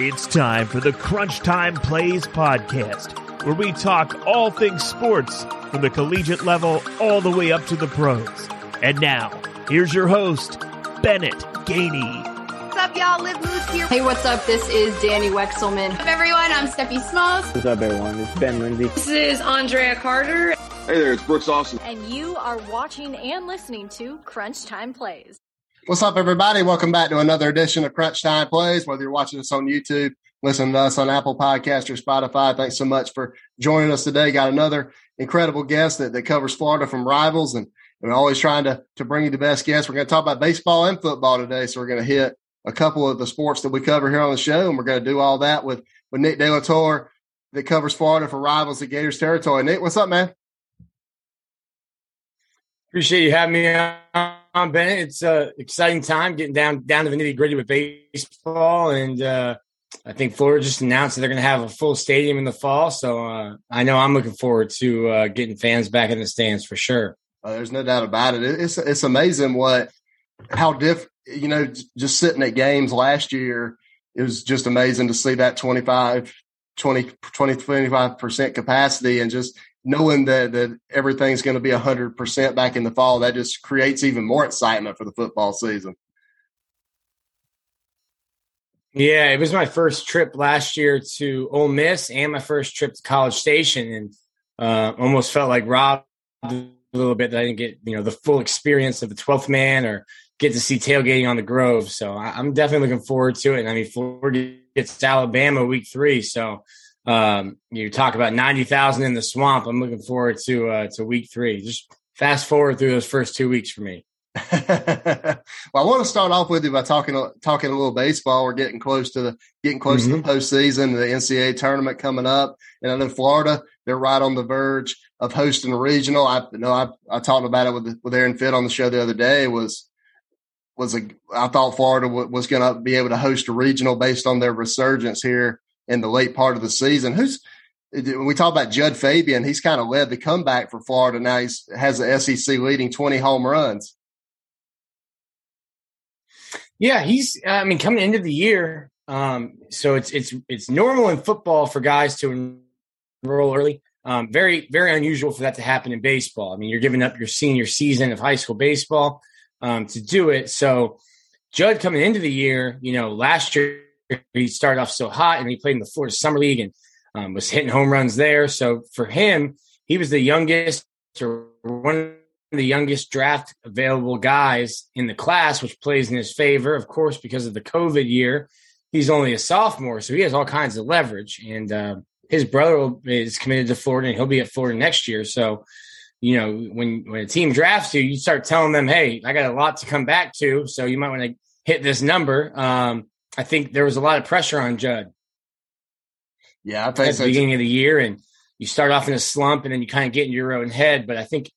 It's time for the Crunch Time Plays podcast, where we talk all things sports from the collegiate level all the way up to the pros. And now, here's your host, Bennett Gainey. What's up, y'all? Liv Moose here. Hey, what's up? This is Danny Wexelman. What's up, everyone? I'm Steffi Smalls. What's up, everyone? It's Ben Lindsay. This is Andrea Carter. Hey there, it's Brooks Austin. And you are watching and listening to Crunch Time Plays. What's up, everybody? Welcome back to another edition of Crunch Time Plays. Whether you're watching us on YouTube, listening to us on Apple Podcast or Spotify, thanks so much for joining us today. Got another incredible guest that, that covers Florida from rivals, and we're always trying to, to bring you the best guests. We're going to talk about baseball and football today, so we're going to hit a couple of the sports that we cover here on the show, and we're going to do all that with, with Nick De La Torre that covers Florida for rivals at Gators territory. Nick, what's up, man? Appreciate you having me on, Bennett. It's an exciting time getting down down to the nitty gritty with baseball, and uh, I think Florida just announced that they're going to have a full stadium in the fall. So uh, I know I'm looking forward to uh, getting fans back in the stands for sure. Uh, there's no doubt about it. It's it's amazing what how diff you know just sitting at games last year. It was just amazing to see that 25, 20, 20 25 percent capacity and just knowing that that everything's going to be 100% back in the fall that just creates even more excitement for the football season. Yeah it was my first trip last year to Ole Miss and my first trip to College Station and uh, almost felt like robbed a little bit that I didn't get you know the full experience of the 12th man or get to see tailgating on the Grove. So I, am definitely looking forward to it and I mean Florida gets Alabama week three so um, you talk about ninety thousand in the swamp. I'm looking forward to uh, to week three. Just fast forward through those first two weeks for me. well, I want to start off with you by talking talking a little baseball. We're getting close to the getting close mm-hmm. to the mm-hmm. postseason, the NCAA tournament coming up, and I know Florida they're right on the verge of hosting a regional. I you know I, I talked about it with with Aaron Fitt on the show the other day. Was was a I thought Florida w- was going to be able to host a regional based on their resurgence here in the late part of the season. Who's when we talk about Jud Fabian, he's kind of led the comeback for Florida. Now he has the SEC leading 20 home runs. Yeah, he's. I mean, coming into the year, um, so it's it's it's normal in football for guys to enroll early. Um, very very unusual for that to happen in baseball. I mean, you're giving up your senior season of high school baseball um, to do it. So, Jud coming into the year, you know, last year he started off so hot and he played in the Florida Summer League and um, was hitting home runs there. So for him, he was the youngest or one of the youngest draft available guys in the class, which plays in his favor, of course, because of the COVID year. He's only a sophomore, so he has all kinds of leverage. And uh, his brother is committed to Florida, and he'll be at Florida next year. So, you know, when when a team drafts you, you start telling them, "Hey, I got a lot to come back to, so you might want to hit this number." Um, I think there was a lot of pressure on Jud. Yeah, I think at so the beginning of the year, and you start off in a slump, and then you kind of get in your own head. But I think,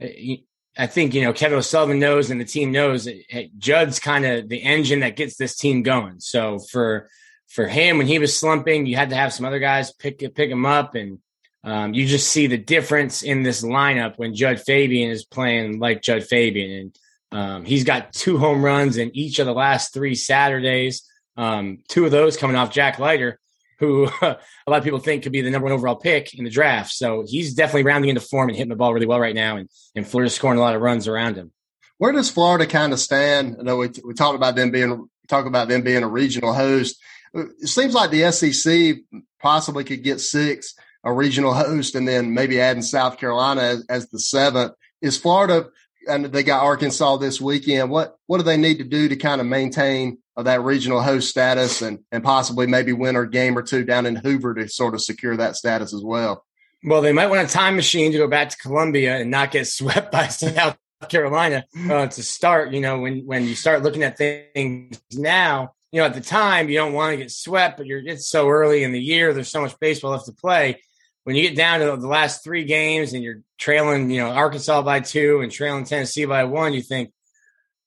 eh, I think you know Kevin O'Sullivan knows, and the team knows that Jud's kind of the engine that gets this team going. So for for him, when he was slumping, you had to have some other guys pick pick him up, and um, you just see the difference in this lineup when Jud Fabian is playing like Jud Fabian, and um, he's got two home runs in each of the last three Saturdays. Um, two of those coming off Jack Leiter, who a lot of people think could be the number one overall pick in the draft. So he's definitely rounding into form and hitting the ball really well right now, and, and Florida's scoring a lot of runs around him. Where does Florida kind of stand? I know we, we talked about them being talk about them being a regional host. It seems like the SEC possibly could get six, a regional host, and then maybe adding South Carolina as, as the seventh. Is Florida and they got Arkansas this weekend. What what do they need to do to kind of maintain that regional host status and and possibly maybe win a game or two down in Hoover to sort of secure that status as well? Well, they might want a time machine to go back to Columbia and not get swept by South Carolina uh, to start. You know, when when you start looking at things now, you know, at the time you don't want to get swept, but you're it's so early in the year. There's so much baseball left to play when you get down to the last three games and you're trailing, you know, Arkansas by two and trailing Tennessee by one, you think,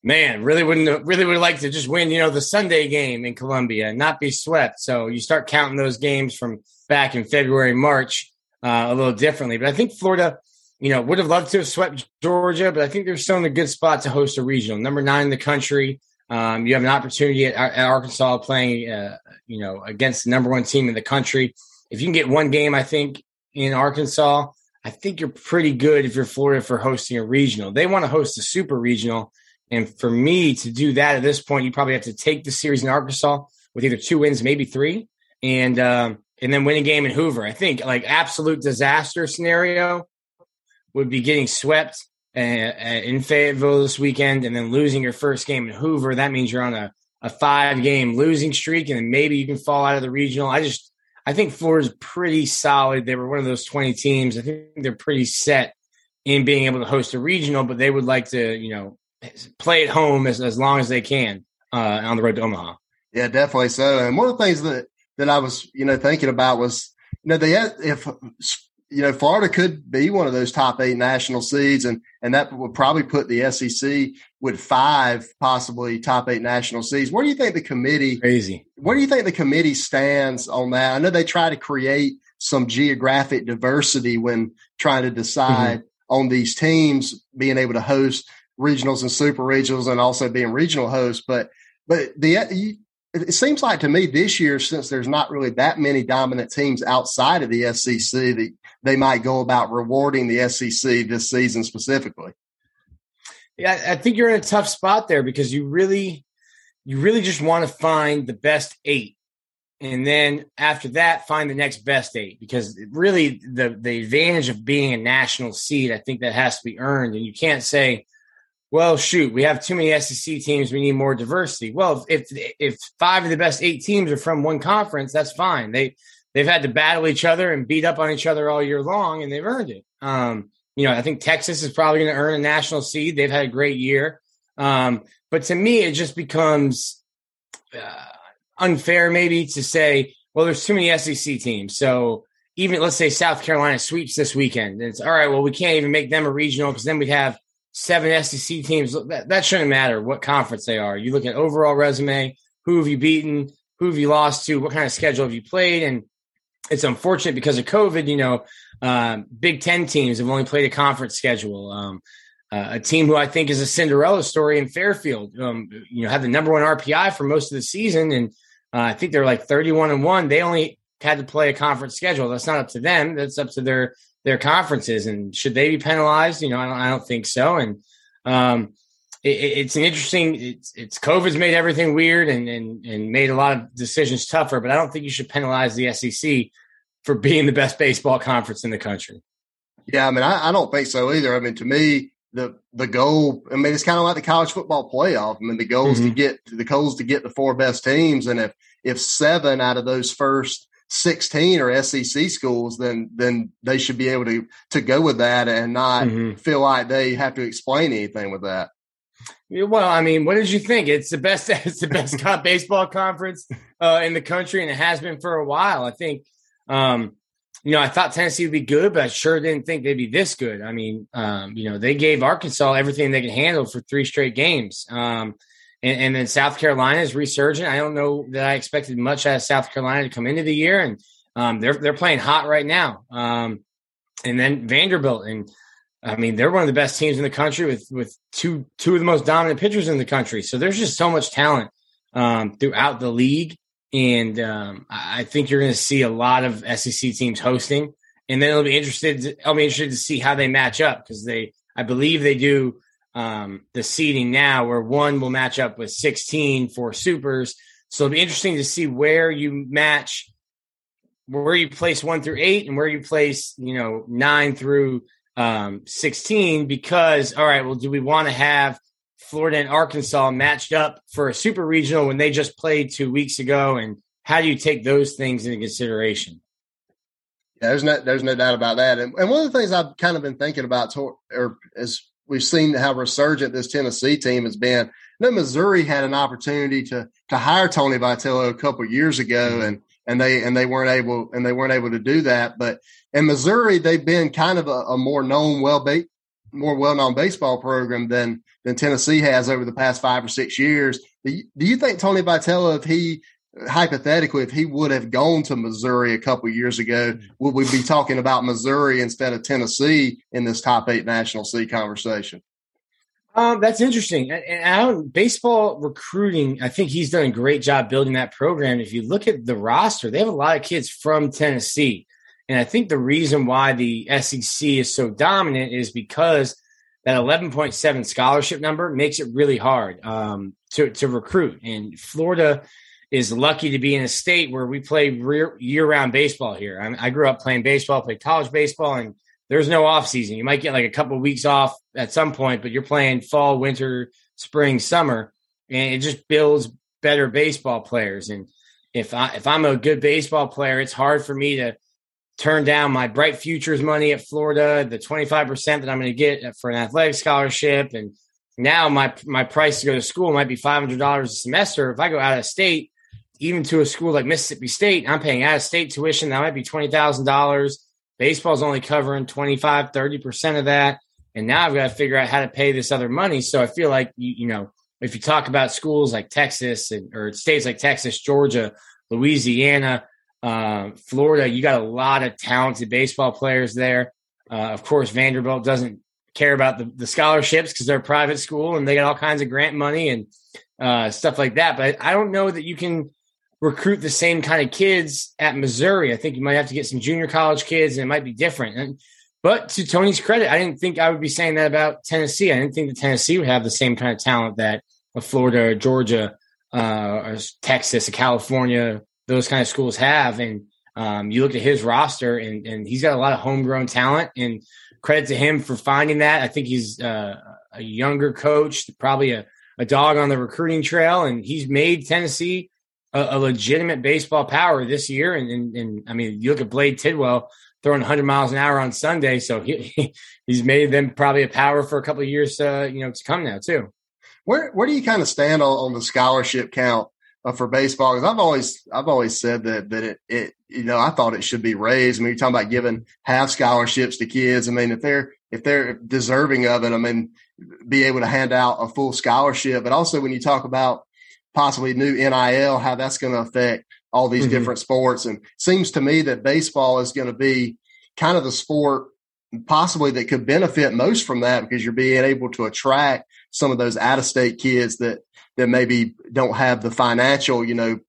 man, really wouldn't really would like to just win, you know, the Sunday game in Columbia and not be swept. So you start counting those games from back in February, March uh, a little differently. But I think Florida, you know, would have loved to have swept Georgia, but I think they're still in a good spot to host a regional. Number nine in the country. Um, you have an opportunity at, at Arkansas playing, uh, you know, against the number one team in the country. If you can get one game, I think in Arkansas, I think you're pretty good if you're Florida for hosting a regional. They want to host a super regional. And for me to do that at this point, you probably have to take the series in Arkansas with either two wins, maybe three, and um, and then win a game in Hoover. I think like absolute disaster scenario would be getting swept uh, uh, in Fayetteville this weekend and then losing your first game in Hoover. That means you're on a, a five game losing streak, and then maybe you can fall out of the regional. I just I think Florida's pretty solid. They were one of those 20 teams. I think they're pretty set in being able to host a regional, but they would like to, you know, play at home as, as long as they can uh, on the road to Omaha. Yeah, definitely so. And one of the things that that I was, you know, thinking about was, you know, they if you know, Florida could be one of those top eight national seeds, and and that would probably put the SEC with five possibly top eight national seeds. Where do you think the committee crazy? Where do you think the committee stands on that? I know they try to create some geographic diversity when trying to decide mm-hmm. on these teams being able to host regionals and super regionals, and also being regional hosts. But but the it seems like to me this year, since there's not really that many dominant teams outside of the SEC, that they might go about rewarding the SEC this season specifically. Yeah, I think you're in a tough spot there because you really, you really just want to find the best eight, and then after that, find the next best eight. Because really, the the advantage of being a national seed, I think that has to be earned, and you can't say well, shoot, we have too many SEC teams. We need more diversity. Well, if if five of the best eight teams are from one conference, that's fine. They they've had to battle each other and beat up on each other all year long, and they've earned it. Um, you know, I think Texas is probably going to earn a national seed. They've had a great year, um, but to me, it just becomes uh, unfair, maybe, to say, well, there's too many SEC teams, so even let's say South Carolina sweeps this weekend, and it's all right. Well, we can't even make them a regional because then we'd have seven SEC teams. That, that shouldn't matter what conference they are. You look at overall resume, who have you beaten, who have you lost to, what kind of schedule have you played, and it's unfortunate because of COVID. You know, um, Big Ten teams have only played a conference schedule. Um, uh, a team who I think is a Cinderella story in Fairfield. Um, you know, had the number one RPI for most of the season, and uh, I think they're like thirty-one and one. They only had to play a conference schedule. That's not up to them. That's up to their their conferences. And should they be penalized? You know, I don't, I don't think so. And um, it, it's an interesting. It's, it's COVID's made everything weird and, and and made a lot of decisions tougher. But I don't think you should penalize the SEC for being the best baseball conference in the country. Yeah, I mean, I, I don't think so either. I mean, to me, the the goal. I mean, it's kind of like the college football playoff. I mean, the goal is mm-hmm. to get the goal is to get the four best teams, and if if seven out of those first 16 or SEC schools, then then they should be able to to go with that and not mm-hmm. feel like they have to explain anything with that. Well, I mean, what did you think? It's the best. It's the best baseball conference uh, in the country, and it has been for a while. I think, um, you know, I thought Tennessee would be good, but I sure didn't think they'd be this good. I mean, um, you know, they gave Arkansas everything they could handle for three straight games. Um, and, and, then South Carolina is resurgent. I don't know that I expected much out of South Carolina to come into the year, and um, they're they're playing hot right now. Um, and then Vanderbilt, and I mean they're one of the best teams in the country with with two two of the most dominant pitchers in the country. So there's just so much talent um, throughout the league, and um, I think you're going to see a lot of SEC teams hosting. And then it'll be interested. I'll be interested to see how they match up because they, I believe they do um, the seeding now, where one will match up with 16 for supers. So it'll be interesting to see where you match, where you place one through eight, and where you place, you know, nine through um, 16. Because, all right, well, do we want to have Florida and Arkansas matched up for a super regional when they just played two weeks ago? And how do you take those things into consideration? Yeah, there's no there's no doubt about that. And, and one of the things I've kind of been thinking about, to, or as we've seen how resurgent this Tennessee team has been. Then Missouri had an opportunity to to hire Tony Vitello a couple years ago, mm-hmm. and and they and they weren't able and they weren't able to do that. But in Missouri, they've been kind of a, a more known, well more well known baseball program than than Tennessee has over the past five or six years. Do you, do you think Tony Vitello, if he hypothetically, if he would have gone to Missouri a couple years ago, would we be talking about Missouri instead of Tennessee in this top eight national C conversation? Um, that's interesting. And don't baseball recruiting. I think he's done a great job building that program. If you look at the roster, they have a lot of kids from Tennessee, and I think the reason why the SEC is so dominant is because that 11.7 scholarship number makes it really hard um, to to recruit. And Florida is lucky to be in a state where we play year round baseball here. I, I grew up playing baseball, played college baseball, and there's no off season. You might get like a couple of weeks off at some point, but you're playing fall, winter, spring, summer, and it just builds better baseball players. And if I if I'm a good baseball player, it's hard for me to turn down my bright futures money at Florida, the 25% that I'm going to get for an athletic scholarship and now my my price to go to school might be $500 a semester. If I go out of state, even to a school like Mississippi State, I'm paying out of state tuition. That might be $20,000 Baseball's only covering 25, 30% of that. And now I've got to figure out how to pay this other money. So I feel like, you, you know, if you talk about schools like Texas and, or states like Texas, Georgia, Louisiana, uh, Florida, you got a lot of talented baseball players there. Uh, of course, Vanderbilt doesn't care about the, the scholarships because they're a private school and they got all kinds of grant money and uh, stuff like that. But I don't know that you can recruit the same kind of kids at Missouri. I think you might have to get some junior college kids, and it might be different. And, but to Tony's credit, I didn't think I would be saying that about Tennessee. I didn't think that Tennessee would have the same kind of talent that a Florida, or Georgia, uh, or Texas, or California, those kind of schools have. And um, you look at his roster, and, and he's got a lot of homegrown talent. And credit to him for finding that. I think he's uh, a younger coach, probably a, a dog on the recruiting trail, and he's made Tennessee a, a legitimate baseball power this year. And, and, and, I mean, you look at Blade Tidwell throwing 100 miles an hour on Sunday, so he, he's made them probably a power for a couple of years, uh, you know, to come now too. Where where do you kind of stand on, on the scholarship count uh, for baseball? Because I've always I've always said that that it it you know I thought it should be raised. I mean, you're talking about giving half scholarships to kids. I mean, if they're if they're deserving of it, I mean, be able to hand out a full scholarship. But also when you talk about possibly new NIL, how that's going to affect all these mm-hmm. different sports. And seems to me that baseball is going to be kind of the sport possibly that could benefit most from that because you're being able to attract some of those out of state kids that that maybe don't have the financial, you know,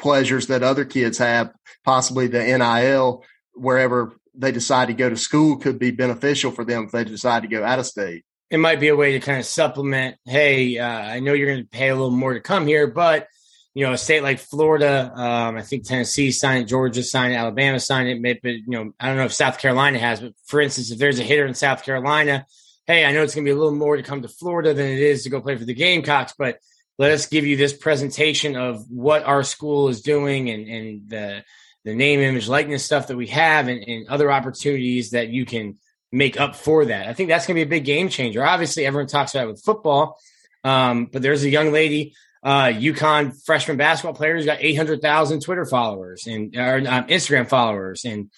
pleasures that other kids have. Possibly the NIL wherever they decide to go to school could be beneficial for them if they decide to go out of state it might be a way to kind of supplement. Hey, uh, I know you're going to pay a little more to come here, but you know, a state like Florida, um, I think Tennessee signed Georgia signed Alabama signed it, but you know, I don't know if South Carolina has. But for instance, if there's a hitter in South Carolina, hey, I know it's going to be a little more to come to Florida than it is to go play for the Gamecocks, but let us give you this presentation of what our school is doing and and the the name, image, likeness stuff that we have, and, and other opportunities that you can make up for that. I think that's going to be a big game changer. Obviously, everyone talks about it with football, um, but there's a young lady, uh, UConn freshman basketball player who's got 800,000 Twitter followers and or, um, Instagram followers. And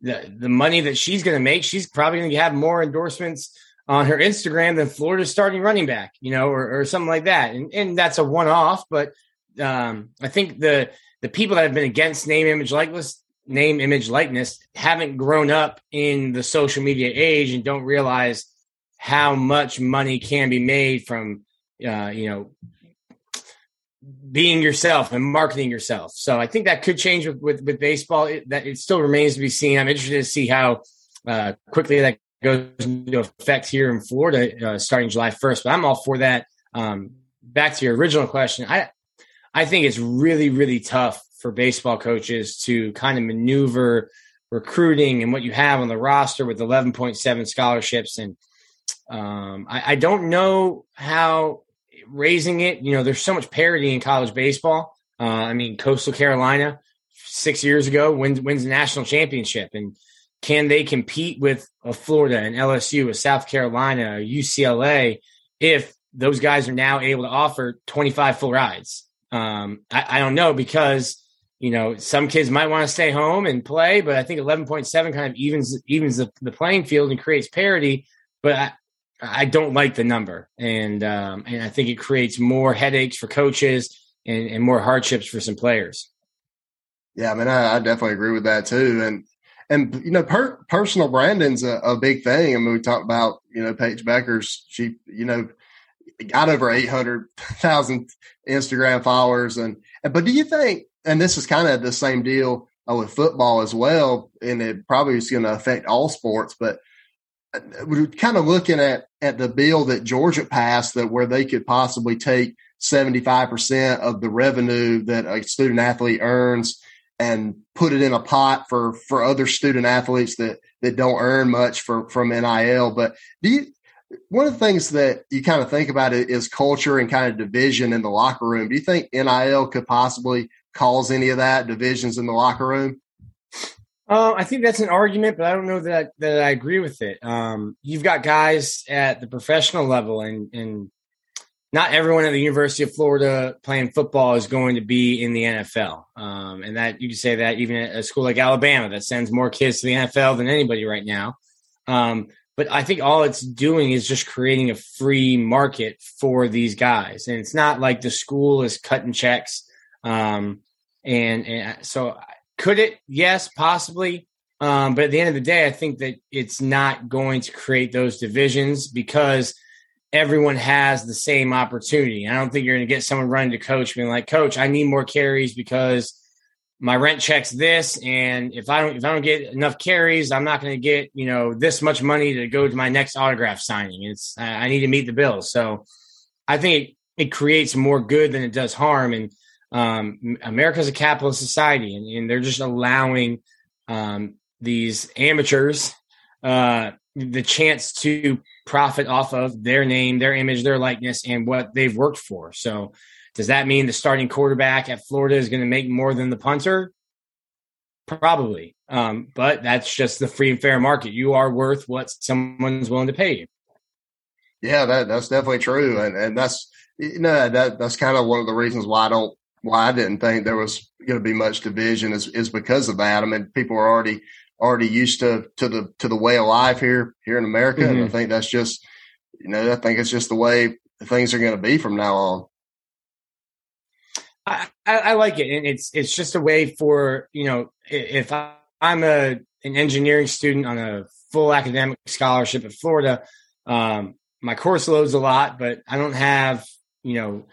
the, the money that she's going to make, she's probably going to have more endorsements on her Instagram than Florida's starting running back, you know, or, or something like that. And, and that's a one off, but um, I think the, the people that have been against name, image, likeness, name, image, likeness haven't grown up in the social media age and don't realize how much money can be made from, uh, you know, being yourself and marketing yourself. So I think that could change with with, with baseball. It, that it still remains to be seen. I'm interested to see how uh, quickly that goes into effect here in Florida uh, starting July 1st. But I'm all for that. Um, back to your original question, I I think it's really really tough for baseball coaches to kind of maneuver recruiting and what you have on the roster with 11.7 scholarships. And um, I, I, don't know how raising it, you know, there's so much parity in college baseball. Uh, I mean, Coastal Carolina six years ago wins, wins the national championship. And can they compete with a Florida and LSU, a South Carolina, UCLA, if those guys are now able to offer 25 full rides? Um, I, I don't know because you know, some kids might want to stay home and play, but I think 11.7 kind of evens evens the, the playing field and creates parity. But I, I don't like the number, and um, and I think it creates more headaches for coaches and, and more hardships for some players. Yeah, I mean, I, I definitely agree with that too, and and you know, per, personal branding's a, a big thing. I mean, we talked about you know Paige Bueckers. She, you know, got over 800,000 Instagram followers. And, but do you think, and this is kind of the same deal uh, with football as well, and it probably is going to affect all sports, but uh, we're kind of looking at, at the bill that Georgia passed that where they could possibly take 75% of the revenue that a student athlete earns and put it in a pot for, for other student athletes that, that don't earn much for, from NIL. But do you, one of the things that you kind of think about is culture and kind of division in the locker room. Do you think NIL could possibly cause any of that divisions in the locker room? Uh, I think that's an argument, but I don't know that that I agree with it. Um, you've got guys at the professional level, and and not everyone at the University of Florida playing football is going to be in the NFL. Um, and that you can say that even at a school like Alabama that sends more kids to the NFL than anybody right now. Um, but I think all it's doing is just creating a free market for these guys. And it's not like the school is cutting checks. Um, and, and so could it? Yes, possibly. Um, but at the end of the day, I think that it's not going to create those divisions because everyone has the same opportunity. I don't think you're going to get someone running to coach being like, "Coach, I need more carries because my rent checks this, and if I don't if I don't get enough carries, I'm not going to get you know this much money to go to my next autograph signing. It's I need to meet the bill. So I think it, it creates more good than it does harm. And um, America's a capitalist society, and, and they're just allowing um, these amateurs uh, the chance to profit off of their name, their image, their likeness, and what they've worked for. So does that mean the starting quarterback at Florida is going to make more than the punter? Probably. Um, but that's just the free and fair market. You are worth what someone's willing to pay you. Yeah, that, that's definitely true. And, and that's, you know, that, that's kind of one of the reasons why I don't, why I didn't think there was going to be much division is, is because of that. I mean, people are already, already used to, to the, to the way of life here, here in America. Mm-hmm. And I mm-hmm. think that's just, you know, I think it's just the way things are going to be from now on. I, I, like it, and it's it's just a way for you know if I, am a an engineering student on a full academic scholarship at Florida, um, my course loads a lot, but I don't have you know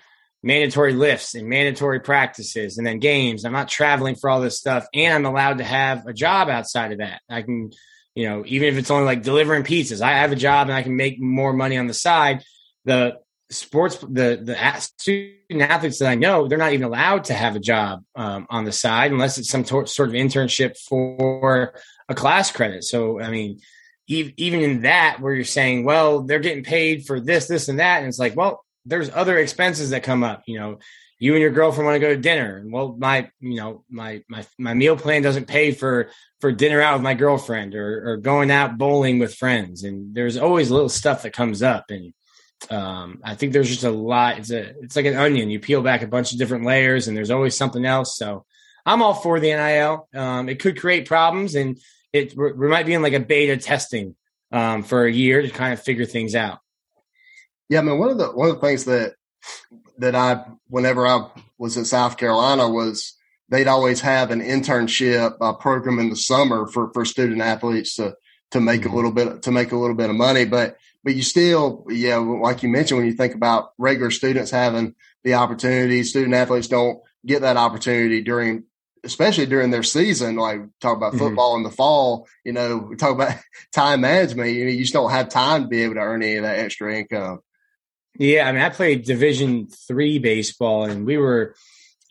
mandatory lifts and mandatory practices and then games. I'm not traveling for all this stuff, and I'm allowed to have a job outside of that. I can, you know, even if it's only like delivering pizzas, I have a job and I can make more money on the side. The sports the the student athletes that I know they're not even allowed to have a job um, on the side unless it's some tor- sort of internship for a class credit. So I mean, even in that where you're saying, well, they're getting paid for this, this, and that, and it's like, well, there's other expenses that come up. You know, you and your girlfriend want to go to dinner, well, my you know my my my meal plan doesn't pay for for dinner out with my girlfriend or or going out bowling with friends, and there's always little stuff that comes up and um, I think there's just a lot. It's a it's like an onion. You peel back a bunch of different layers, and there's always something else. So I'm all for the NIL. Um, it could create problems, and it we might be in like a beta testing um, for a year to kind of figure things out. Yeah, I mean one of the one of the things that that I whenever I was in South Carolina was they'd always have an internship uh, program in the summer for for student athletes to to make mm-hmm. a little bit to make a little bit of money, but but you still, yeah, like you mentioned, when you think about regular students having the opportunity, student athletes don't get that opportunity during, especially during their season. Like talk about mm-hmm. football in the fall, you know, we talk about time management. You know, you just don't have time to be able to earn any of that extra income. Yeah, I mean, I played Division three baseball, and we were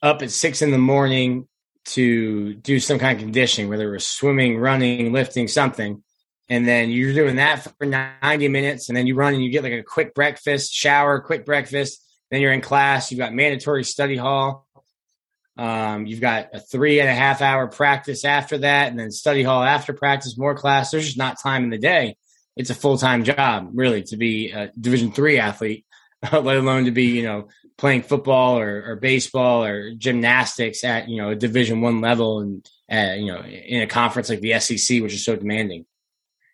up at six in the morning to do some kind of conditioning, whether it was swimming, running, lifting, something. And then you're doing that for 90 minutes and then you run and you get like a quick breakfast shower quick breakfast. Then you're in class you've got mandatory study hall. Um, you've got a three and a half hour practice after that and then study hall after practice more class. There's just not time in the day. It's a full-time job really to be a division three athlete let alone to be you know playing football or, or baseball or gymnastics at you know a division one level and uh, you know in a conference like the sec which is so demanding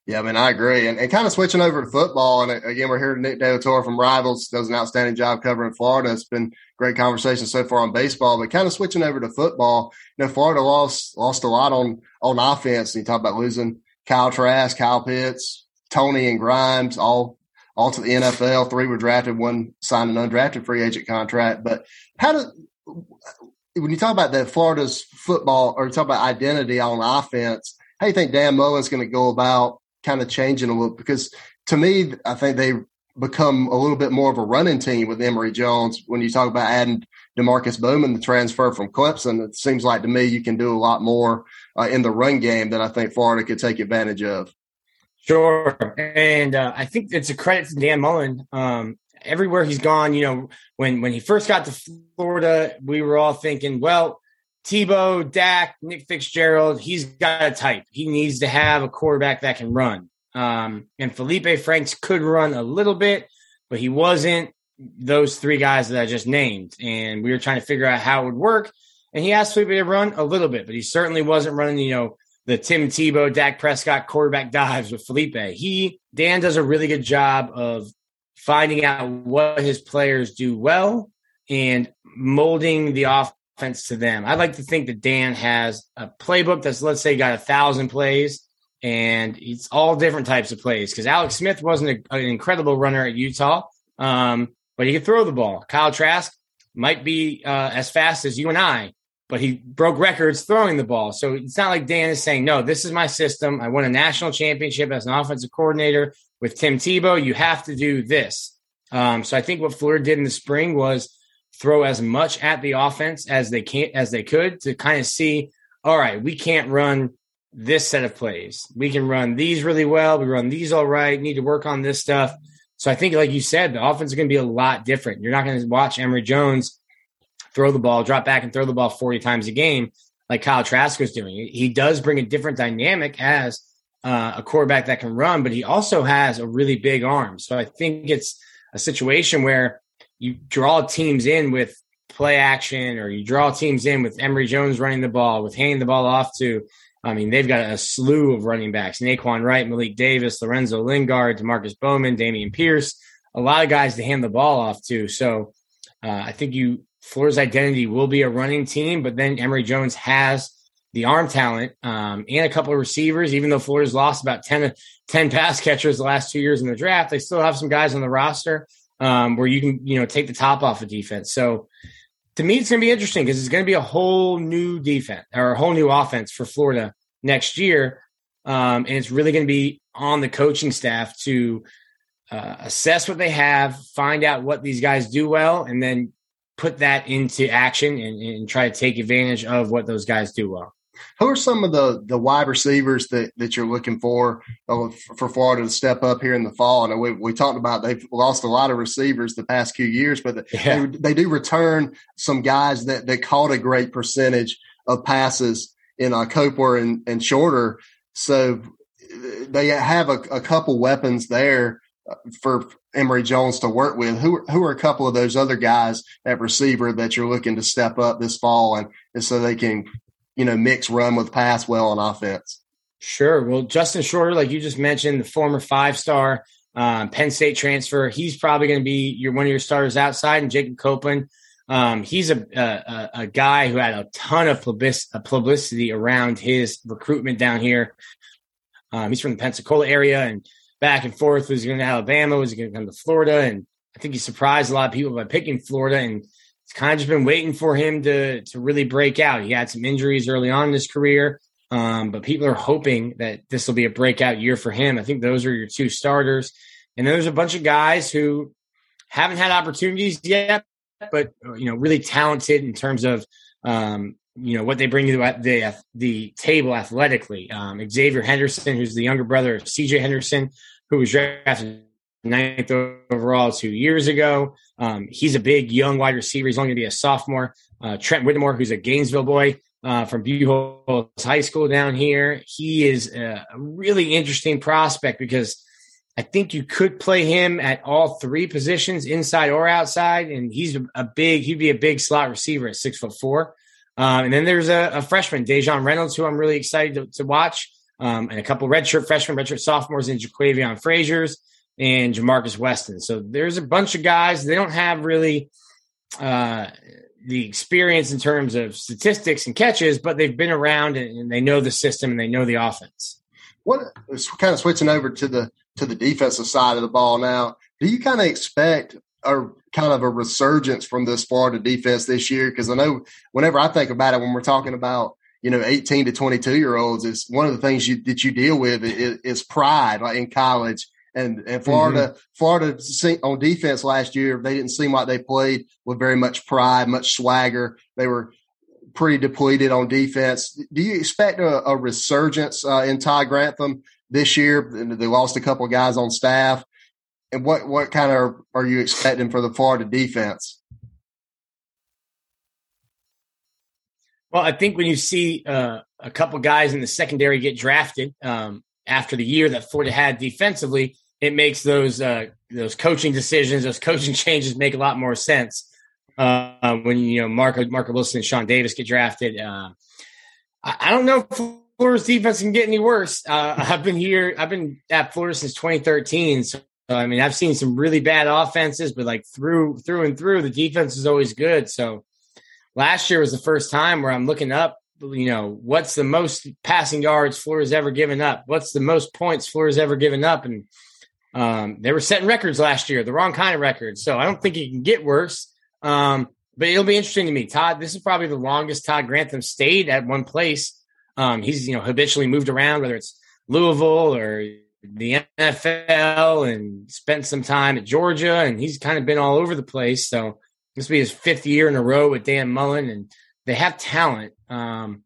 yeah, I mean, I agree. And, and kind of switching over to football, and again, we're here to Nick De from Rivals, does an outstanding job covering Florida. It's been great conversation so far on baseball, but kind of switching over to football. You know, Florida lost lost a lot on on offense. And you talk about losing Kyle Trask, Kyle Pitts, Toney and Grimes, all all to the NFL. Three were drafted, one signed an undrafted free agent contract. But how do when you talk about that Florida's football or talk about identity on offense, how do you think Dan Mullen's going to go about kind of changing a little? Because to me, I think they become a little bit more of a running team with Emory Jones. When you talk about adding Demarkcus Bowman, the transfer from Clemson, it seems like to me you can do a lot more uh, in the run game that I think Florida could take advantage of. Sure, and uh, I think it's a credit to Dan Mullen. Um, everywhere he's gone, you know, when when he first got to Florida, we were all thinking, well, Tebow, Dak, Nick Fitzgerald, he's got a type. He needs to have a quarterback that can run. Um, and Felipe Franks could run a little bit, but he wasn't those three guys that I just named. And we were trying to figure out how it would work. And he asked Felipe to run a little bit, but he certainly wasn't running, you know, the Tim Tebow, Dak Prescott quarterback dives with Felipe. He, Dan does a really good job of finding out what his players do well and molding the offense to them. I'd like to think that Dan has a playbook that's, let's say, got a thousand plays and it's all different types of plays because Alex Smith wasn't a, an incredible runner at Utah, um, but he could throw the ball. Kyle Trask might be uh, as fast as you and I, but he broke records throwing the ball. So it's not like Dan is saying, no, this is my system. I won a national championship as an offensive coordinator with Tim Tebow. You have to do this. Um, so I think what Fleur did in the spring was throw as much at the offense as they can as they could to kind of see, all right, we can't run this set of plays. We can run these really well. We run these all right. Need to work on this stuff. So I think, like you said, the offense is going to be a lot different. You're not going to watch Emory Jones throw the ball, drop back, and throw the ball 40 times a game like Kyle Trask was doing. He does bring a different dynamic as uh, a quarterback that can run, but he also has a really big arm. So I think it's a situation where you draw teams in with play action, or you draw teams in with Emory Jones running the ball, with handing the ball off to I mean, they've got a slew of running backs: Nay'Quan Wright, Malik Davis, Lorenzo Lingard, Demarkcus Bowman, Dameon Pierce. A lot of guys to hand the ball off to. So uh, I think you Fleur's identity will be a running team, but then Emory Jones has the arm talent um, and a couple of receivers. Even though Florida's lost about 10, 10 pass catchers the last two years in the draft, they still have some guys on the roster um, where you can you know take the top off of defense. So to me, it's going to be interesting because it's going to be a whole new defense or a whole new offense for Florida next year. Um, and it's really going to be on the coaching staff to uh, assess what they have, find out what these guys do well, and then put that into action and, and try to take advantage of what those guys do well. Who are some of the the wide receivers that, that you're looking for uh, for Florida to step up here in the fall? And we we talked about they've lost a lot of receivers the past few years, but yeah. they, they do return some guys that that caught a great percentage of passes in uh, Copeland and, and Shorter. So they have a, a couple weapons there uh, for Emory Jones to work with. Who who are a couple of those other guys at receiver that you're looking to step up this fall and, and so they can you know, mix run with pass well on offense. Sure. Well, Justin Shorter, like you just mentioned, the former five star um, Penn State transfer, he's probably going to be your one of your starters outside. And Jacob Copeland, um, he's a, a, a guy who had a ton of publicity around his recruitment down here. Um, he's from the Pensacola area and back and forth. Was he going to Alabama? Was he going to come to Florida? And I think he surprised a lot of people by picking Florida. And it's kind of just been waiting for him to to really break out. He had some injuries early on in his career, um, but people are hoping that this will be a breakout year for him. I think those are your two starters, and then there's a bunch of guys who haven't had opportunities yet, but you know, really talented in terms of um, you know what they bring you to the the table athletically. Um, Xzavier Henderson, who's the younger brother of C.J. Henderson, who was drafted ninth overall two years ago. Um, he's a big young wide receiver. He's only going to be a sophomore. Uh, Trent Whittemore, who's a Gainesville boy uh, from Buchholz High School down here, he is a really interesting prospect because I think you could play him at all three positions, inside or outside, and he's a big. He'd be a big slot receiver at six foot four. Um, and then there's a, a, freshman, Daejon Reynolds, who I'm really excited to, to watch, um, and a couple redshirt freshmen, redshirt sophomores in Jaquavion Fraziars and Ja'Markis Weston. So there's a bunch of guys. They don't have really uh, the experience in terms of statistics and catches, but they've been around and, and they know the system and they know the offense. What kind of switching over to the to the defensive side of the ball now? do you kind of expect a kind of a resurgence from this Florida defense this year? Because I know whenever I think about it, when we're talking about you know 18 to 22 year olds, is one of the things you, that you deal with is, is pride, like in college. And and Florida, mm-hmm. Florida on defense last year, they didn't seem like they played with very much pride, much swagger. They were pretty depleted on defense. Do you expect a, a resurgence uh, in Ty Grantham this year? They lost a couple of guys on staff and what what kind of are you expecting for the Florida defense? Well, I think when you see uh, a couple guys in the secondary get drafted um, after the year that Florida had defensively, it makes those uh, those coaching decisions, those coaching changes make a lot more sense. Uh, when you know Marco Marco Wilson and Shawn Davis get drafted, uh, I, I, don't know if Florida's defense can get any worse. Uh, I've been here, I've been at Florida since 2013, so I mean, I've seen some really bad offenses, but like through through and through, the defense is always good. So last year was the first time where I'm looking up, you know, what's the most passing yards Florida's ever given up? What's the most points Florida's ever given up? And um, they were setting records last year, the wrong kind of records. So I don't think it can get worse. Um, but it'll be interesting to me. Todd, this is probably the longest Todd Grantham stayed at one place. Um, he's, you know, habitually moved around, whether it's Louisville or the NFL and spent some time at Georgia, and he's kind of been all over the place. So this will be his fifth year in a row with Dan Mullen, and they have talent. Um,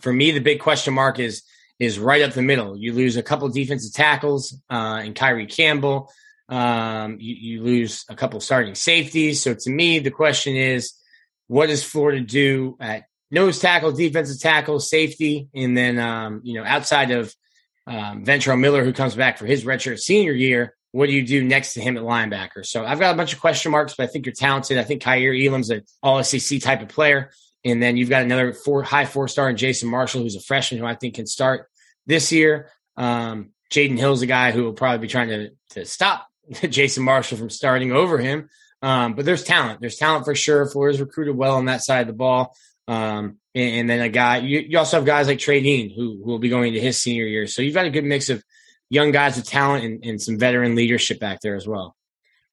for me, the big question mark is is right up the middle. You lose a couple defensive tackles uh, and Kyree Campbell. Um, you, you, lose a couple starting safeties. So to me, the question is, what does Florida do at nose tackle, defensive tackle, safety, and then um, you know outside of um, Ventrell Miller, who comes back for his redshirt senior year. What do you do next to him at linebacker? So I've got a bunch of question marks, but I think you're talented. I think Kaiir Elam's an all SEC type of player. And then you've got another four high four star and Jason Marshall, who's a freshman who I think can start this year. Um, Jaden Hill's a guy who will probably be trying to, to stop Jason Marshall from starting over him. Um, but there's talent. There's talent for sure. Florida's recruited well on that side of the ball. Um, and, and, then a guy, you, you, also have guys like Trey Dean who, who will be going into his senior year. So you've got a good mix of young guys with talent and, and some veteran leadership back there as well.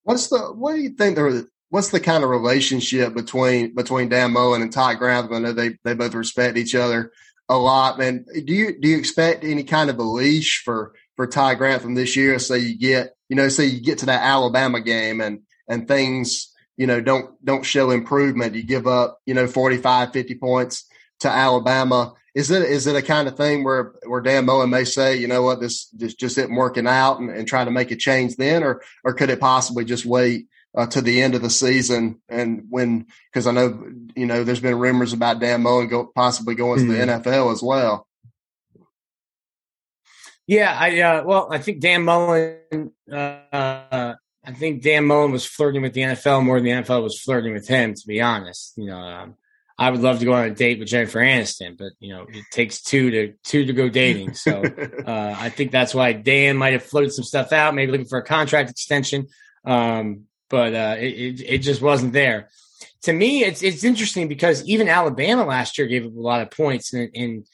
What's the, what do you think there, what's the kind of relationship between, between Dan Mullen and Todd Grantham? I know they, they both respect each other a lot, man. Do you, do you expect any kind of a leash for, for Ty Grantham this year? So you get, you know, so you get to that Alabama game and, and things, you know, don't don't show improvement. You give up, you know, 45, 50 points to Alabama. Is it is it a kind of thing where where Dan Mullen may say, you know what, this this just isn't working out and, and try to make a change then, or or could it possibly just wait uh, to the end of the season and when because I know you know there's been rumors about Dan Mullen go, possibly going mm-hmm. to the mm-hmm. NFL as well. Yeah, I uh, well, I think Dan Mullen uh, I think Dan Mullen was flirting with the NFL more than the NFL was flirting with him. To be honest, you know, um, I would love to go on a date with Jennifer Aniston, but you know, it takes two to two to go dating. So uh, I think that's why Dan might have floated some stuff out, maybe looking for a contract extension, um, but uh, it, it, just wasn't there. To me, it's it's interesting because even Alabama last year gave up a lot of points, and, and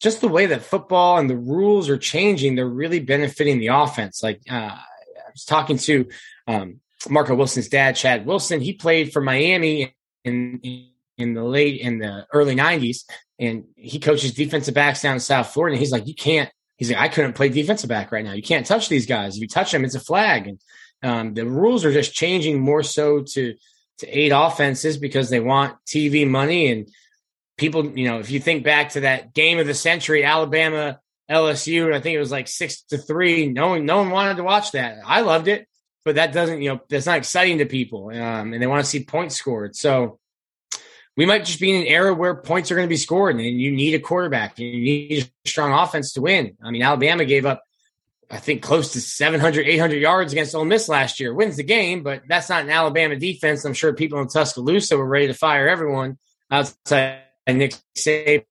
just the way that football and the rules are changing, they're really benefiting the offense. Like uh, I was talking to um, Marco Wilson's dad, Chad Wilson. He played for Miami in, in, in the late in the early '90s, and he coaches defensive backs down in South Florida. And he's like, you can't. He's like, I couldn't play defensive back right now. You can't touch these guys. If you touch them, it's a flag. And um, the rules are just changing more so to to aid offenses because they want TV money and people. You know, if you think back to that game of the century, Alabama LSU, and I think it was like six to three. No one, no one wanted to watch that. I loved it, but that doesn't, you know, that's not exciting to people, um, and they want to see points scored. So we might just be in an era where points are going to be scored, and you need a quarterback, you need a strong offense to win. I mean, Alabama gave up, I think, close to 700, 800 yards against Ole Miss last year. Wins the game, but that's not an Alabama defense. I'm sure people in Tuscaloosa were ready to fire everyone outside Nick Saban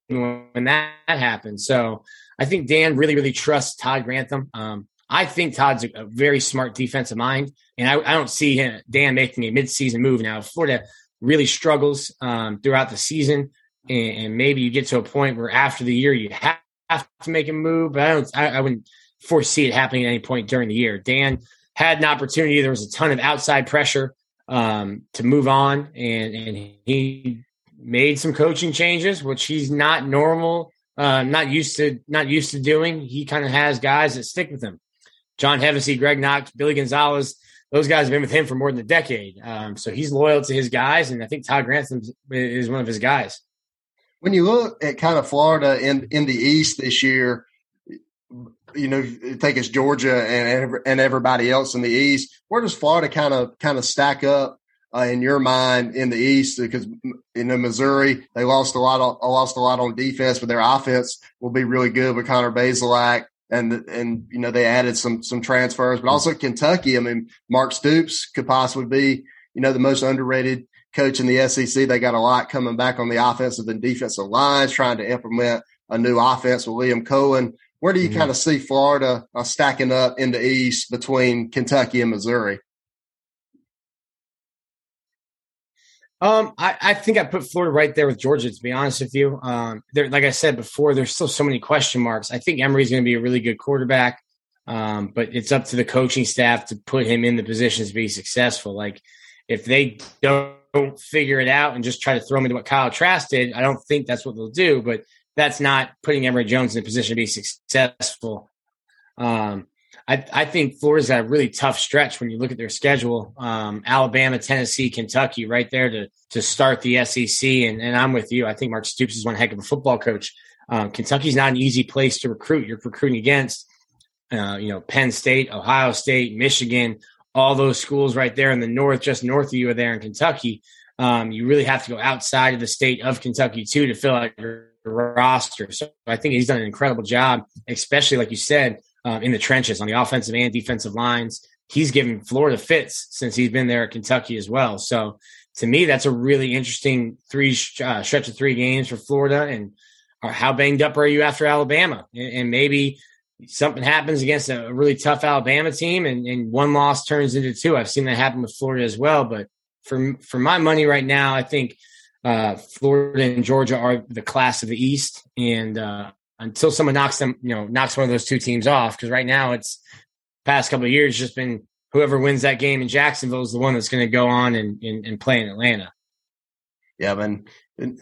when that happened. So I think Dan really, really trusts Todd Grantham. Um, I think Todd's a, very smart defensive mind, and I, I don't see him, Dan making a midseason move now. Florida really struggles um, throughout the season, and, and, maybe you get to a point where after the year you have, have to make a move. But I don't, I, I wouldn't foresee it happening at any point during the year. Dan had an opportunity. There was a ton of outside pressure um, to move on, and and he made some coaching changes, which he's not normal, uh, not used to, not used to doing. He kind of has guys that stick with him. John Hevesy, Greg Knox, Billy Gonzales. Those guys have been with him for more than a decade. Um, so he's loyal to his guys, and I think Todd Grantham is one of his guys. When you look at kind of Florida in in the East this year, you know, take us Georgia and and everybody else in the East. Where does Florida kind of kind of stack up uh, in your mind in the East? Because you know Missouri, they lost a lot, of, lost a lot on defense, but their offense will be really good with Connor Bazelak. And and you know they added some some transfers, but also Kentucky. I mean, Mark Stoops could possibly be you know the most underrated coach in the SEC. They got a lot coming back on the offensive and defensive lines, trying to implement a new offense with Liam Coen. Where do you mm-hmm. kind of see Florida uh, stacking up in the East between Kentucky and Missouri? Um, I, I, think I put Florida right there with Georgia. To be honest with you, um, there, like I said before, there's still so many question marks. I think Emory's going to be a really good quarterback, um, but it's up to the coaching staff to put him in the positions to be successful. Like if they don't, figure it out and just try to throw him into what Kyle Trask did, I don't think that's what they'll do. But that's not putting Emory Jones in a position to be successful. Um, I, I, think Florida's got a really tough stretch when you look at their schedule. Um, Alabama, Tennessee, Kentucky, right there to to start the SEC. And, and, I'm with you. I think Mark Stoops is one heck of a football coach. Um, Kentucky's not an easy place to recruit. You're recruiting against, uh, you know, Penn State, Ohio State, Michigan, all those schools right there in the north, just north of you are there in Kentucky. Um, you really have to go outside of the state of Kentucky too to fill out your roster. So I think he's done an incredible job, especially like you said, um, in the trenches on the offensive and defensive lines. He's given Florida fits since he's been there at Kentucky as well. So to me, that's a really interesting three uh, stretch of three games for Florida. And uh, how banged up are you after Alabama? And, and maybe something happens against a really tough Alabama team, and, and one loss turns into two. I've seen that happen with Florida as well. But for for my money right now, I think uh, Florida and Georgia are the class of the East, and uh, until someone knocks them, you know, knocks one of those two teams off, because right now it's past couple of years just been whoever wins that game in Jacksonville is the one that's going to go on and, and, and, play in Atlanta. Yeah, man. You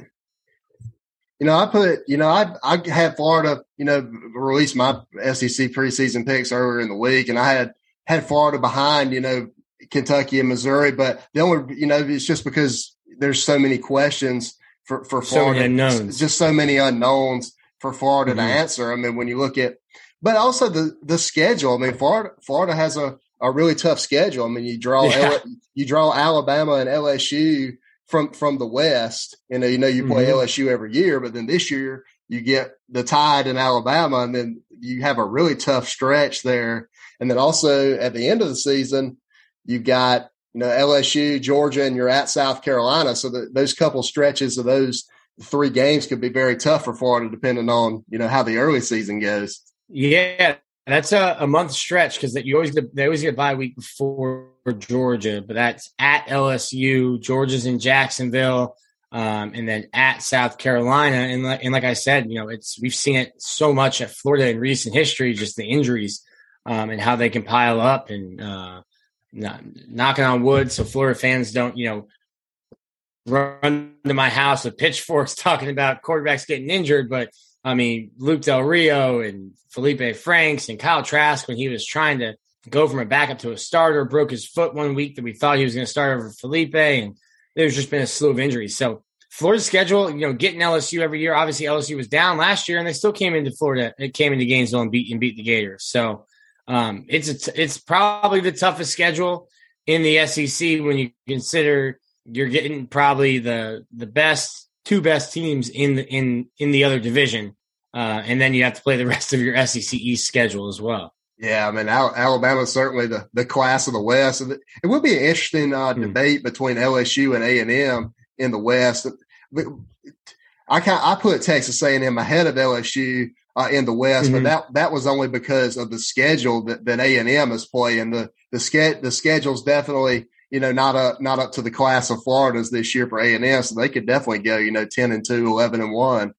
know, I put, you know, I I had Florida, you know, release my SEC preseason picks earlier in the week, and I had had Florida behind, you know, Kentucky and Missouri, but the only, you know, it's just because there's so many questions for for Florida. So unknowns. Just so many unknowns for Florida mm-hmm. to answer. I mean, when you look at, but also the the schedule. I mean, Florida Florida has a a really tough schedule. I mean, you draw yeah. L, you draw Alabama and LSU from from the West. You know, you know you play mm-hmm. LSU every year, but then this year you get the Tide in Alabama, and then you have a really tough stretch there. And then also at the end of the season, you've got you know, LSU, Georgia, and you're at South Carolina. So the, those couple stretches of those three games could be very tough for Florida, depending on you know how the early season goes. Yeah, that's a, a month stretch because that you always get, they always get bye week before Georgia, but that's at LSU, Georgia's in Jacksonville, um, and then at South Carolina. And like, and like I said, you know, it's we've seen it so much at Florida in recent history, just the injuries um, and how they can pile up and. Uh, not, knocking on wood so Florida fans don't, you know, run to my house with pitchforks talking about quarterbacks getting injured. But I mean, Luke Del Rio and Felipe Franks and Kyle Trask, when he was trying to go from a backup to a starter, broke his foot one week that we thought he was going to start over Felipe. And there's just been a slew of injuries. So Florida's schedule, you know, getting LSU every year. Obviously, LSU was down last year, and they still came into Florida. It came into Gainesville and beat and beat the Gators. So um, it's a, it's probably the toughest schedule in the SEC when you consider you're getting probably the the best two best teams in the in in the other division, uh, and then you have to play the rest of your SEC East schedule as well. Yeah, I mean Alabama is certainly the the class of the West. It will be an interesting uh, hmm. debate between LSU and A and M in the West. I kind I put Texas A and M ahead of LSU uh, in the West, mm-hmm. but that that was only because of the schedule that that A and M is playing. The the ske- the schedule's definitely you know not up not up to the class of Florida's this year for A and M, so they could definitely go you know ten and two, 11 and one.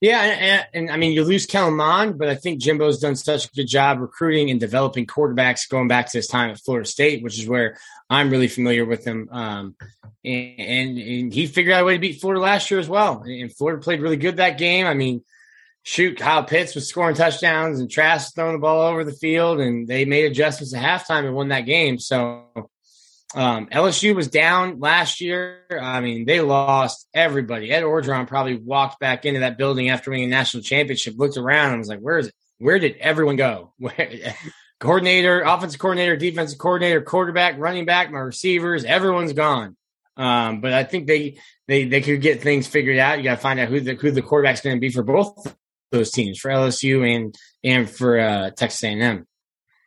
Yeah, and, and, and, I mean, you lose Kellen but I think Jimbo's done such a good job recruiting and developing quarterbacks going back to his time at Florida State, which is where I'm really familiar with him. Um, and, and, and, he figured out a way to beat Florida last year as well. And Florida played really good that game. I mean, shoot, Kyle Pitts was scoring touchdowns and Trask throwing the ball over the field, and they made adjustments at halftime and won that game. So um, LSU was down last year. I mean, they lost everybody. Ed Orgeron probably walked back into that building after winning a national championship, looked around, and was like, "Where is it? Where did everyone go? Coordinator, offensive coordinator, defensive coordinator, quarterback, running back, my receivers, everyone's gone." Um, but I think they they they could get things figured out. You got to find out who the who the quarterback's going to be for both those teams, for LSU and and for uh, Texas A&M.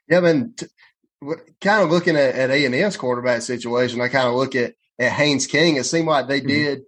Yeah, man. T- kind of looking at, at A&M's quarterback situation, I kind of look at, at Haynes King. It seemed like they mm-hmm. did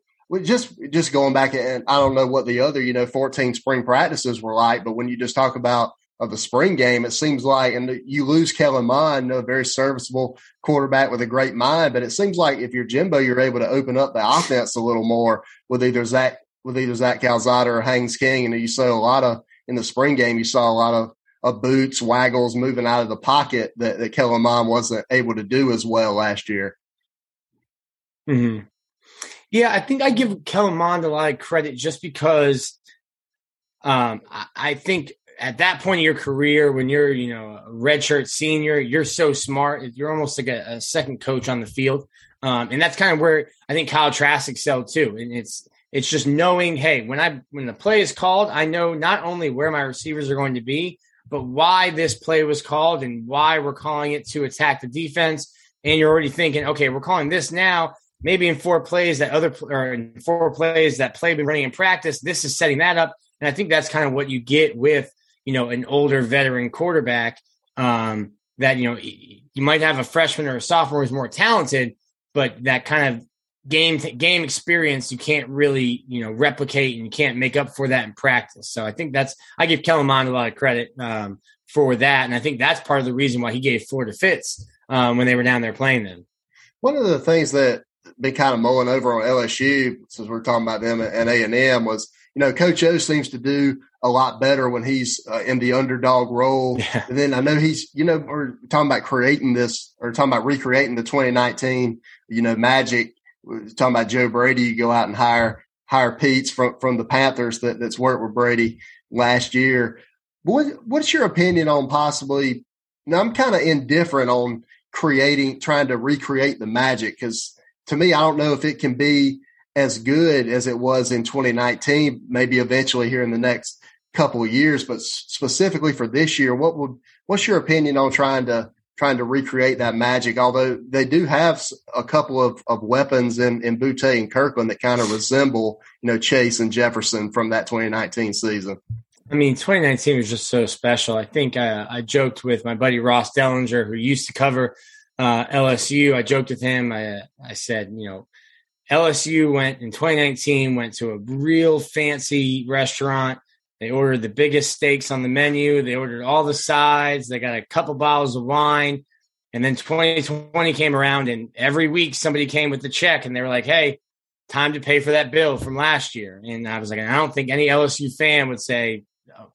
just just going back and I don't know what the other you know 14 spring practices were like, but when you just talk about of the spring game, it seems like and you lose Kellen Mond, a very serviceable quarterback with a great mind, but it seems like if you're Jimbo, you're able to open up the offense a little more with either Zach with either Zach Calzada or Haynes King, and you saw a lot of in the spring game. You saw a lot of of boots, waggles, moving out of the pocket that, that Kellen Mond wasn't able to do as well last year. Mm-hmm. Yeah, I think I give Kellen Mond a lot of credit just because um, I, I think at that point in your career, when you're, you know, a redshirt senior, you're so smart. You're almost like a, a second coach on the field. Um, and that's kind of where I think Kyle Trask excelled too. And it's, it's just knowing, hey, when I, when the play is called, I know not only where my receivers are going to be, but why this play was called and why we're calling it to attack the defense. And you're already thinking, okay, we're calling this now. Maybe in four plays that other or in four plays that play been running in practice, this is setting that up. And I think that's kind of what you get with you know an older veteran quarterback. Um, that you know you might have a freshman or a sophomore who's more talented, but that kind of game game experience you can't really you know replicate and you can't make up for that in practice. So I think that's I give Kellen Mond a lot of credit um, for that, and I think that's part of the reason why he gave Florida fits um, when they were down there playing them. One of the things that been kind of mulling over on LSU since we're talking about them and A and M was you know Coach O seems to do a lot better when he's uh, in the underdog role. Yeah. And then I know he's, you know, we're talking about creating this or talking about recreating the 2019, you know, magic talking about Joe Brady, you go out and hire hire Peetz from from the Panthers that, that's worked with Brady last year. What what's your opinion on possibly? Now I'm kind of indifferent on creating, trying to recreate the magic because to me, I don't know if it can be as good as it was in 2019. Maybe eventually here in the next couple of years, but specifically for this year, what would what's your opinion on trying to trying to recreate that magic. Although they do have a couple of, of weapons in, in Boutte and Kirkland that kind of resemble, you know, Chase and Jefferson from that 2019 season. I mean, 2019 was just so special. I think uh, I joked with my buddy Ross Dellenger, who used to cover uh, LSU. I joked with him. I, I said, you know, LSU went in 2019, went to a real fancy restaurant they ordered the biggest steaks on the menu. They ordered all the sides. They got a couple bottles of wine. And then 2020 came around, and every week somebody came with the check and they were like, hey, time to pay for that bill from last year. And I was like, I don't think any LSU fan would say,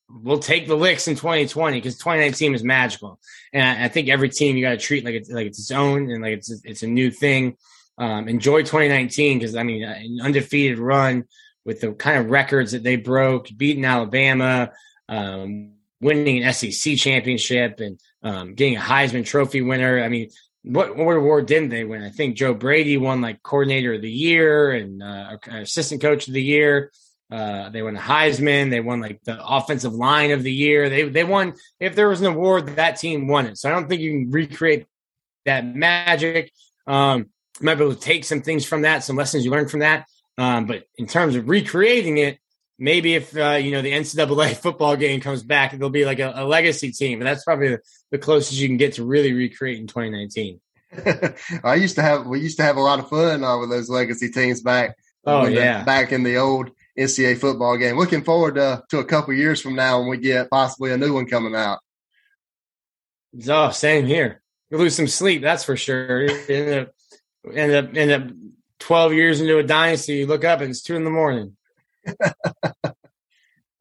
we'll take the licks in 2020 because 2019 was magical. And I, I think every team you got to treat like it's like it's its own and like it's it's a new thing. Um, enjoy 2019 because I mean, an undefeated run with the kind of records that they broke, beating Alabama, um, winning an SEC championship, and um, getting a Heisman Trophy winner. I mean, what, what award didn't they win? I think Joe Brady won like coordinator of the year and uh, assistant coach of the year. Uh, they won the Heisman. They won like the offensive line of the year. They they won. If there was an award, that team won it. So I don't think you can recreate that magic. Um, might be able to take some things from that, some lessons you learned from that. Um, but in terms of recreating it, maybe if uh, you know the NCAA football game comes back, it'll be like a, a legacy team. But that's probably the, the, closest you can get to really recreate in 2019. I used to have we used to have a lot of fun uh, with those legacy teams back. Oh yeah, the, back in the old NCAA football game. Looking forward to to a couple years from now when we get possibly a new one coming out. Oh, same here. You lose some sleep, that's for sure. end up end up end up 12 years into a dynasty, you look up and it's two in the morning.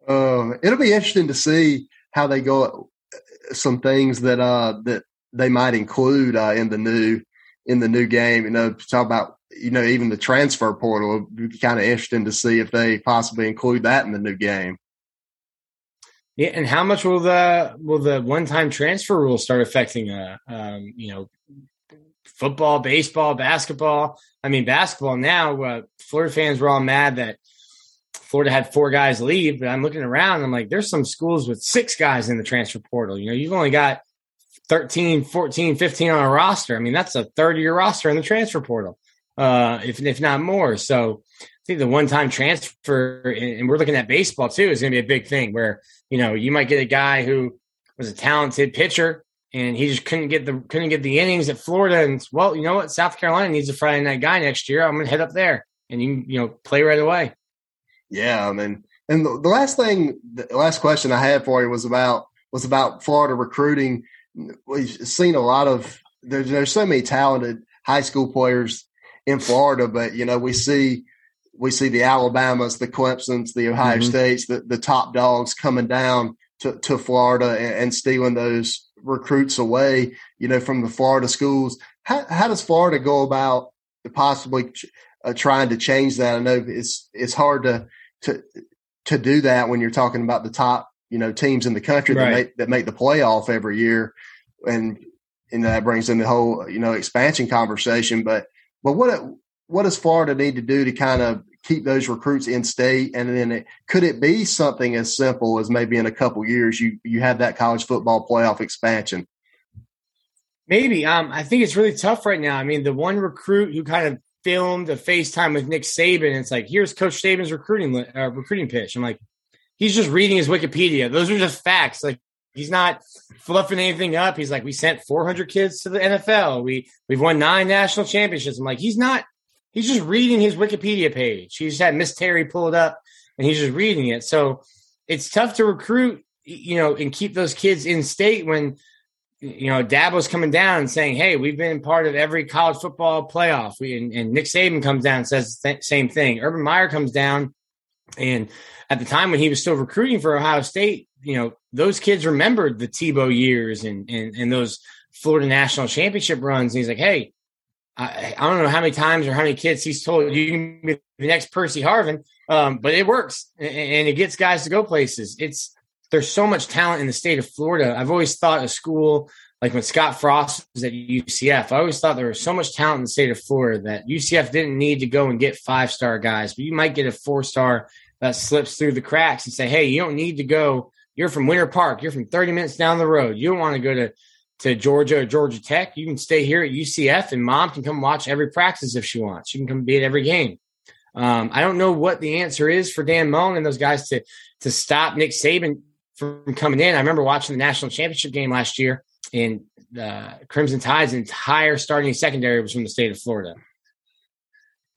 Uh, it'll be interesting to see how they go. Some things that uh, that they might include uh, in the new in the new game. You know, talk about you know even the transfer portal. It'd be kind of interesting to see if they possibly include that in the new game. Yeah, and how much will the will the one time transfer rule start affecting uh um, you know football, baseball, basketball? I mean, basketball now. Uh, Florida fans were all mad that Florida had four guys leave, but I'm looking around. I'm like, there's some schools with six guys in the transfer portal. You know, you've only got 13, 14, 15 on a roster. I mean, that's a third of your roster in the transfer portal, uh, if if not more. So I think the one time transfer, and we're looking at baseball too, is going to be a big thing where you know you might get a guy who was a talented pitcher and he just couldn't get the couldn't get the innings at Florida. And well, you know what, South Carolina needs a Friday night guy next year. I'm going to head up there, and you you know play right away. Yeah, I mean, and the, the last thing, the last question I had for you was about was about Florida recruiting. We've seen a lot of there's there's so many talented high school players in Florida, but you know we see we see the Alabamas, the Clemson's, the Ohio mm-hmm. States, the, the top dogs coming down to, to Florida and, and, stealing those recruits away, you know, from the Florida schools. How, how does Florida go about possibly uh, trying to change that? I know it's it's hard to to to do that when you're talking about the top you know teams in the country right. that make that make the playoff every year, and and that brings in the whole you know expansion conversation. But but what what does Florida need to do to kind of keep those recruits in state? And then it, could it be something as simple as maybe in a couple years you you have that college football playoff expansion? Maybe. Um, I think it's really tough right now. I mean, the one recruit who kind of filmed a FaceTime with Nick Saban. It's like, here's Coach Saban's recruiting uh, recruiting pitch. I'm like, he's just reading his Wikipedia. Those are just facts. Like he's not fluffing anything up. He's like, we sent 400 kids to the NFL. We we've won nine national championships. I'm like, he's not. He's just reading his Wikipedia page. He just had Miss Terry pulled up, and he's just reading it. So it's tough to recruit, you know, and keep those kids in state when you know, Dabo's coming down and saying, "Hey, we've been part of every college football playoff." We, and, and Nick Saban comes down and says the th- same thing. Urban Meyer comes down, and at the time when he was still recruiting for Ohio State, you know, those kids remembered the Tebow years and and, and those Florida national championship runs. And he's like, "Hey, I, I, don't know how many times or how many kids he's told you can be the next Percy Harvin, um, but it works and, and it gets guys to go places. It's there's so much talent in the state of Florida. I've always thought a school like when Scott Frost was at UCF, I always thought there was so much talent in the state of Florida that UCF didn't need to go and get five star guys, but you might get a four star that slips through the cracks and say, hey, you don't need to go. You're from Winter Park. You're from 30 minutes down the road. You don't want to go to to Georgia or Georgia Tech. You can stay here at UCF, and mom can come watch every practice if she wants. She can come be at every game. Um, I don't know what the answer is for Dan Mullen and those guys to to stop Nick Saban from coming in. I remember watching the national championship game last year, and uh, Crimson Tide's entire starting secondary was from the state of Florida.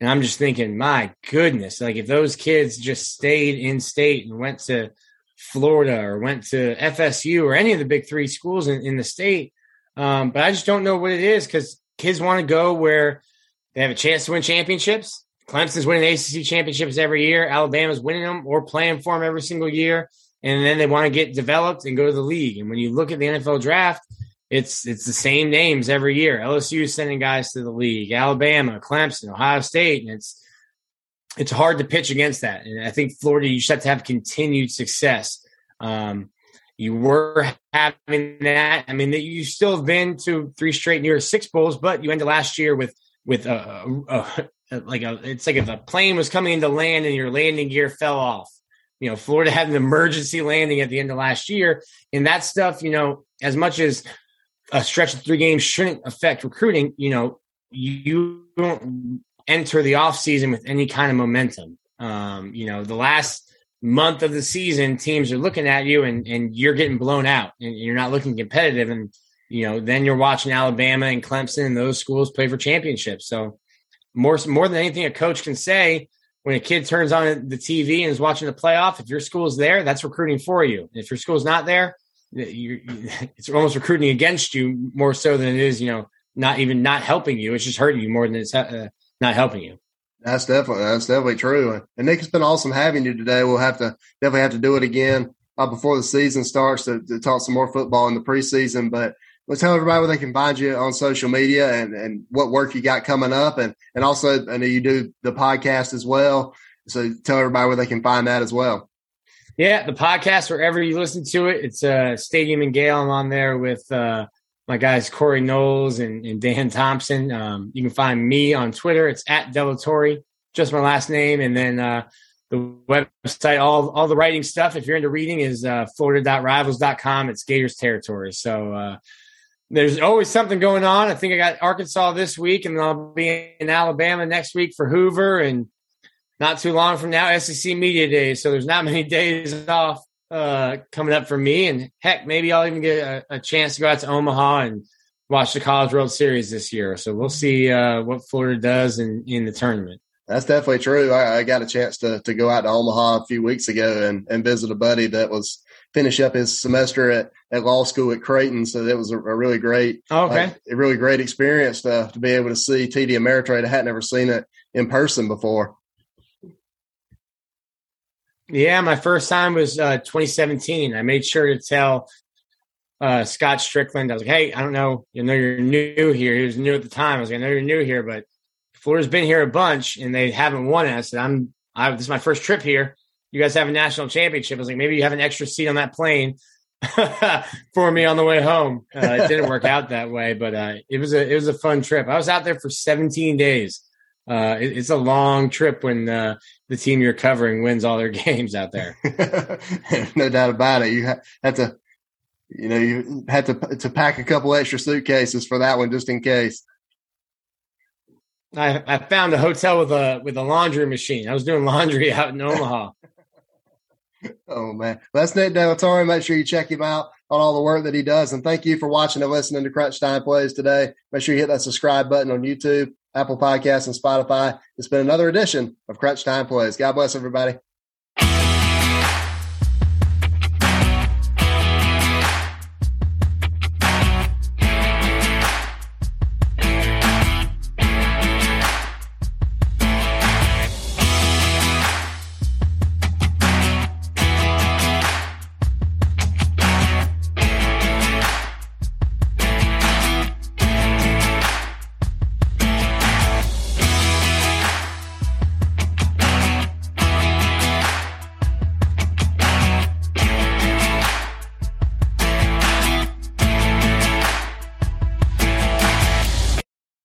And I'm just thinking, my goodness, like if those kids just stayed in state and went to Florida or went to FSU or any of the big three schools in, in the state. Um, but I just don't know what it is because kids want to go where they have a chance to win championships. Clemson's winning ACC championships every year. Alabama's winning them or playing for them every single year and then they want to get developed and go to the league. And when you look at the NFL draft, it's it's the same names every year. LSU is sending guys to the league, Alabama, Clemson, Ohio State, and it's it's hard to pitch against that. And I think Florida, you just have to have continued success. Um, you were having that. I mean, you still have been to three straight New Year's Six bowls, but you ended last year with with a, a, a like a. It's like if a plane was coming into land and your landing gear fell off you know, Florida had an emergency landing at the end of last year. And that stuff, you know, as much as a stretch of three games shouldn't affect recruiting, you know, you don't enter the offseason with any kind of momentum. Um, you know, the last month of the season, teams are looking at you and, and you're getting blown out and you're not looking competitive. And, you know, then you're watching Alabama and Clemson and those schools play for championships. So more, more than anything a coach can say, when a kid turns on the TV and is watching the playoff, if your school's there, that's recruiting for you. If your school's not there, it's almost recruiting against you more so than it is, you know, not even not helping you. It's just hurting you more than it's uh, not helping you. That's definitely that's definitely true. And Nick, it's been awesome having you today. We'll have to definitely have to do it again uh, before the season starts to, to, talk some more football in the preseason. But let's tell everybody where they can find you on social media and, and what work you got coming up, and and also I know you do the podcast as well. So tell everybody where they can find that as well. Yeah, the podcast wherever you listen to it. It's uh, Stadium and Gale. I'm on there with uh, my guys Corey Knowles and, and Dan Thompson. Um, you can find me on Twitter. It's at Delatorre, just my last name, and then uh, the website, all all the writing stuff. If you're into reading, is uh, Florida.rivals.com. It's Gators territory. So uh, there's always something going on. I think I got Arkansas this week, and I'll be in Alabama next week for Hoover, and not too long from now, SEC Media Days. So there's not many days off uh, coming up for me. And heck, maybe I'll even get a, a, chance to go out to Omaha and watch the College World Series this year. So we'll see uh, what Florida does in, in the tournament. That's definitely true. I, I, got a chance to to go out to Omaha a few weeks ago and, and visit a buddy that was finish up his semester at, at law school at Creighton. So that was a, a really great, okay, a really great experience to, to be able to see TD Ameritrade. I had never seen it in person before. Yeah, my first time was uh, 2017. I made sure to tell uh, Scott Stricklin, I was like, hey, I don't know, you know, you're new here. He was new at the time. I was like, I know you're new here, but Florida's been here a bunch and they haven't won. I said, I'm, I, this is my first trip here. You guys have a national championship. I was like, maybe you have an extra seat on that plane for me on the way home. Uh, it didn't work out that way, but uh, it was a it was a fun trip. I was out there for 17 days. Uh, it, it's a long trip when uh, the team you're covering wins all their games out there. no doubt about it. You have to, you know, you had to to pack a couple extra suitcases for that one just in case. I, I found a hotel with a with a laundry machine. I was doing laundry out in Omaha. oh man, well, that's Nick Delatorre. Make sure you check him out on all the work that he does, and thank you for watching and listening to Crunch Time Plays today. Make sure you hit that subscribe button on YouTube Apple Podcasts, and Spotify. It's been another edition of Crunch Time Plays. God bless everybody.